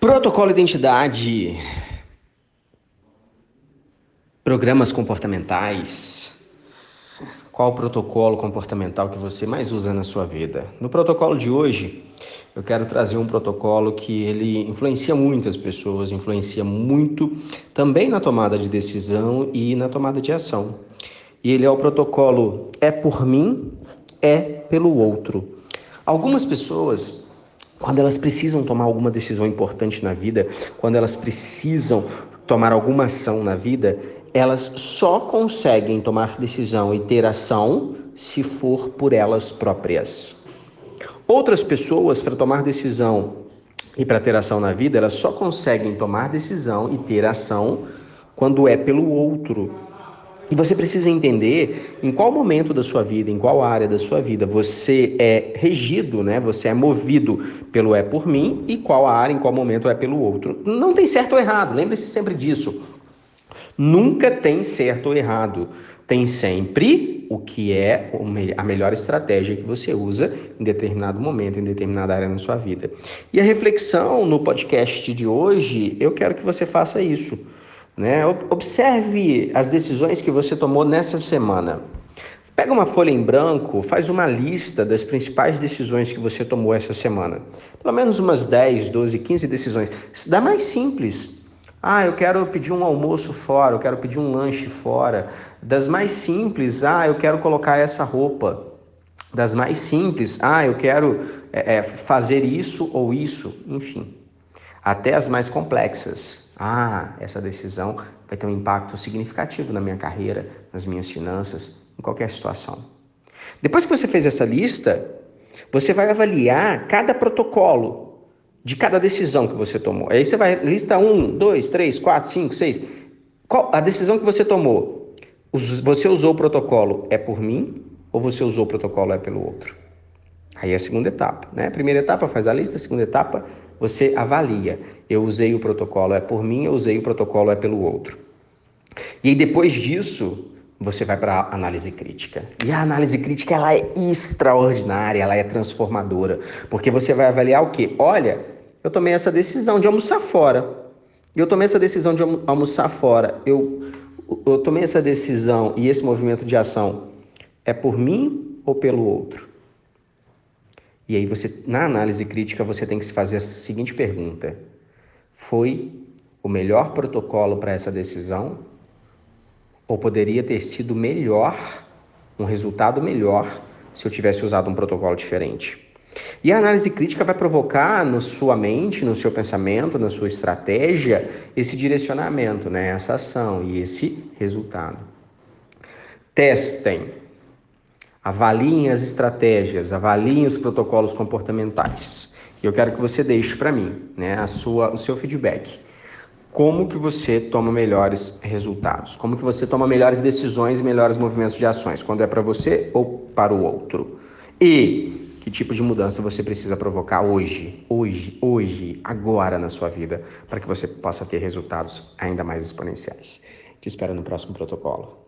Protocolo Identidade, programas comportamentais. Qual protocolo comportamental que você mais usa na sua vida? No protocolo de hoje, eu quero trazer um protocolo que ele influencia muitas pessoas, influencia muito também na tomada de decisão e na tomada de ação. E ele é o protocolo é por mim, é pelo outro. Algumas pessoas quando elas precisam tomar alguma decisão importante na vida, quando elas precisam tomar alguma ação na vida, elas só conseguem tomar decisão e ter ação se for por elas próprias. Outras pessoas, para tomar decisão e para ter ação na vida, elas só conseguem tomar decisão e ter ação quando é pelo outro, e você precisa entender em qual momento da sua vida, em qual área da sua vida você é regido, né? Você é movido pelo é por mim e qual área, em qual momento é pelo outro. Não tem certo ou errado, lembre-se sempre disso. Nunca tem certo ou errado. Tem sempre o que é a melhor estratégia que você usa em determinado momento, em determinada área na sua vida. E a reflexão no podcast de hoje, eu quero que você faça isso. Né? Observe as decisões que você tomou nessa semana. Pega uma folha em branco, faz uma lista das principais decisões que você tomou essa semana. Pelo menos umas 10, 12, 15 decisões. Isso dá mais simples. Ah, eu quero pedir um almoço fora, eu quero pedir um lanche fora. Das mais simples, ah, eu quero colocar essa roupa. Das mais simples, ah, eu quero é, fazer isso ou isso, enfim. Até as mais complexas. Ah, essa decisão vai ter um impacto significativo na minha carreira, nas minhas finanças, em qualquer situação. Depois que você fez essa lista, você vai avaliar cada protocolo de cada decisão que você tomou. Aí você vai lista 1, 2, 3, 4, 5, 6. Qual a decisão que você tomou? Você usou o protocolo é por mim ou você usou o protocolo é pelo outro? Aí é a segunda etapa, né? A primeira etapa faz a lista, a segunda etapa você avalia. Eu usei o protocolo é por mim, eu usei o protocolo é pelo outro. E aí depois disso, você vai para a análise crítica. E a análise crítica ela é extraordinária, ela é transformadora, porque você vai avaliar o quê? Olha, eu tomei essa decisão de almoçar fora. Eu tomei essa decisão de almoçar fora. Eu, eu tomei essa decisão e esse movimento de ação é por mim ou pelo outro? E aí você, na análise crítica, você tem que se fazer a seguinte pergunta: foi o melhor protocolo para essa decisão? Ou poderia ter sido melhor, um resultado melhor, se eu tivesse usado um protocolo diferente? E a análise crítica vai provocar na sua mente, no seu pensamento, na sua estratégia, esse direcionamento, né? essa ação e esse resultado. Testem. Avaliem as estratégias, avaliem os protocolos comportamentais. E eu quero que você deixe para mim, né, a sua, o seu feedback. Como que você toma melhores resultados? Como que você toma melhores decisões e melhores movimentos de ações? Quando é para você ou para o outro? E que tipo de mudança você precisa provocar hoje, hoje, hoje, agora na sua vida, para que você possa ter resultados ainda mais exponenciais? Te espero no próximo protocolo.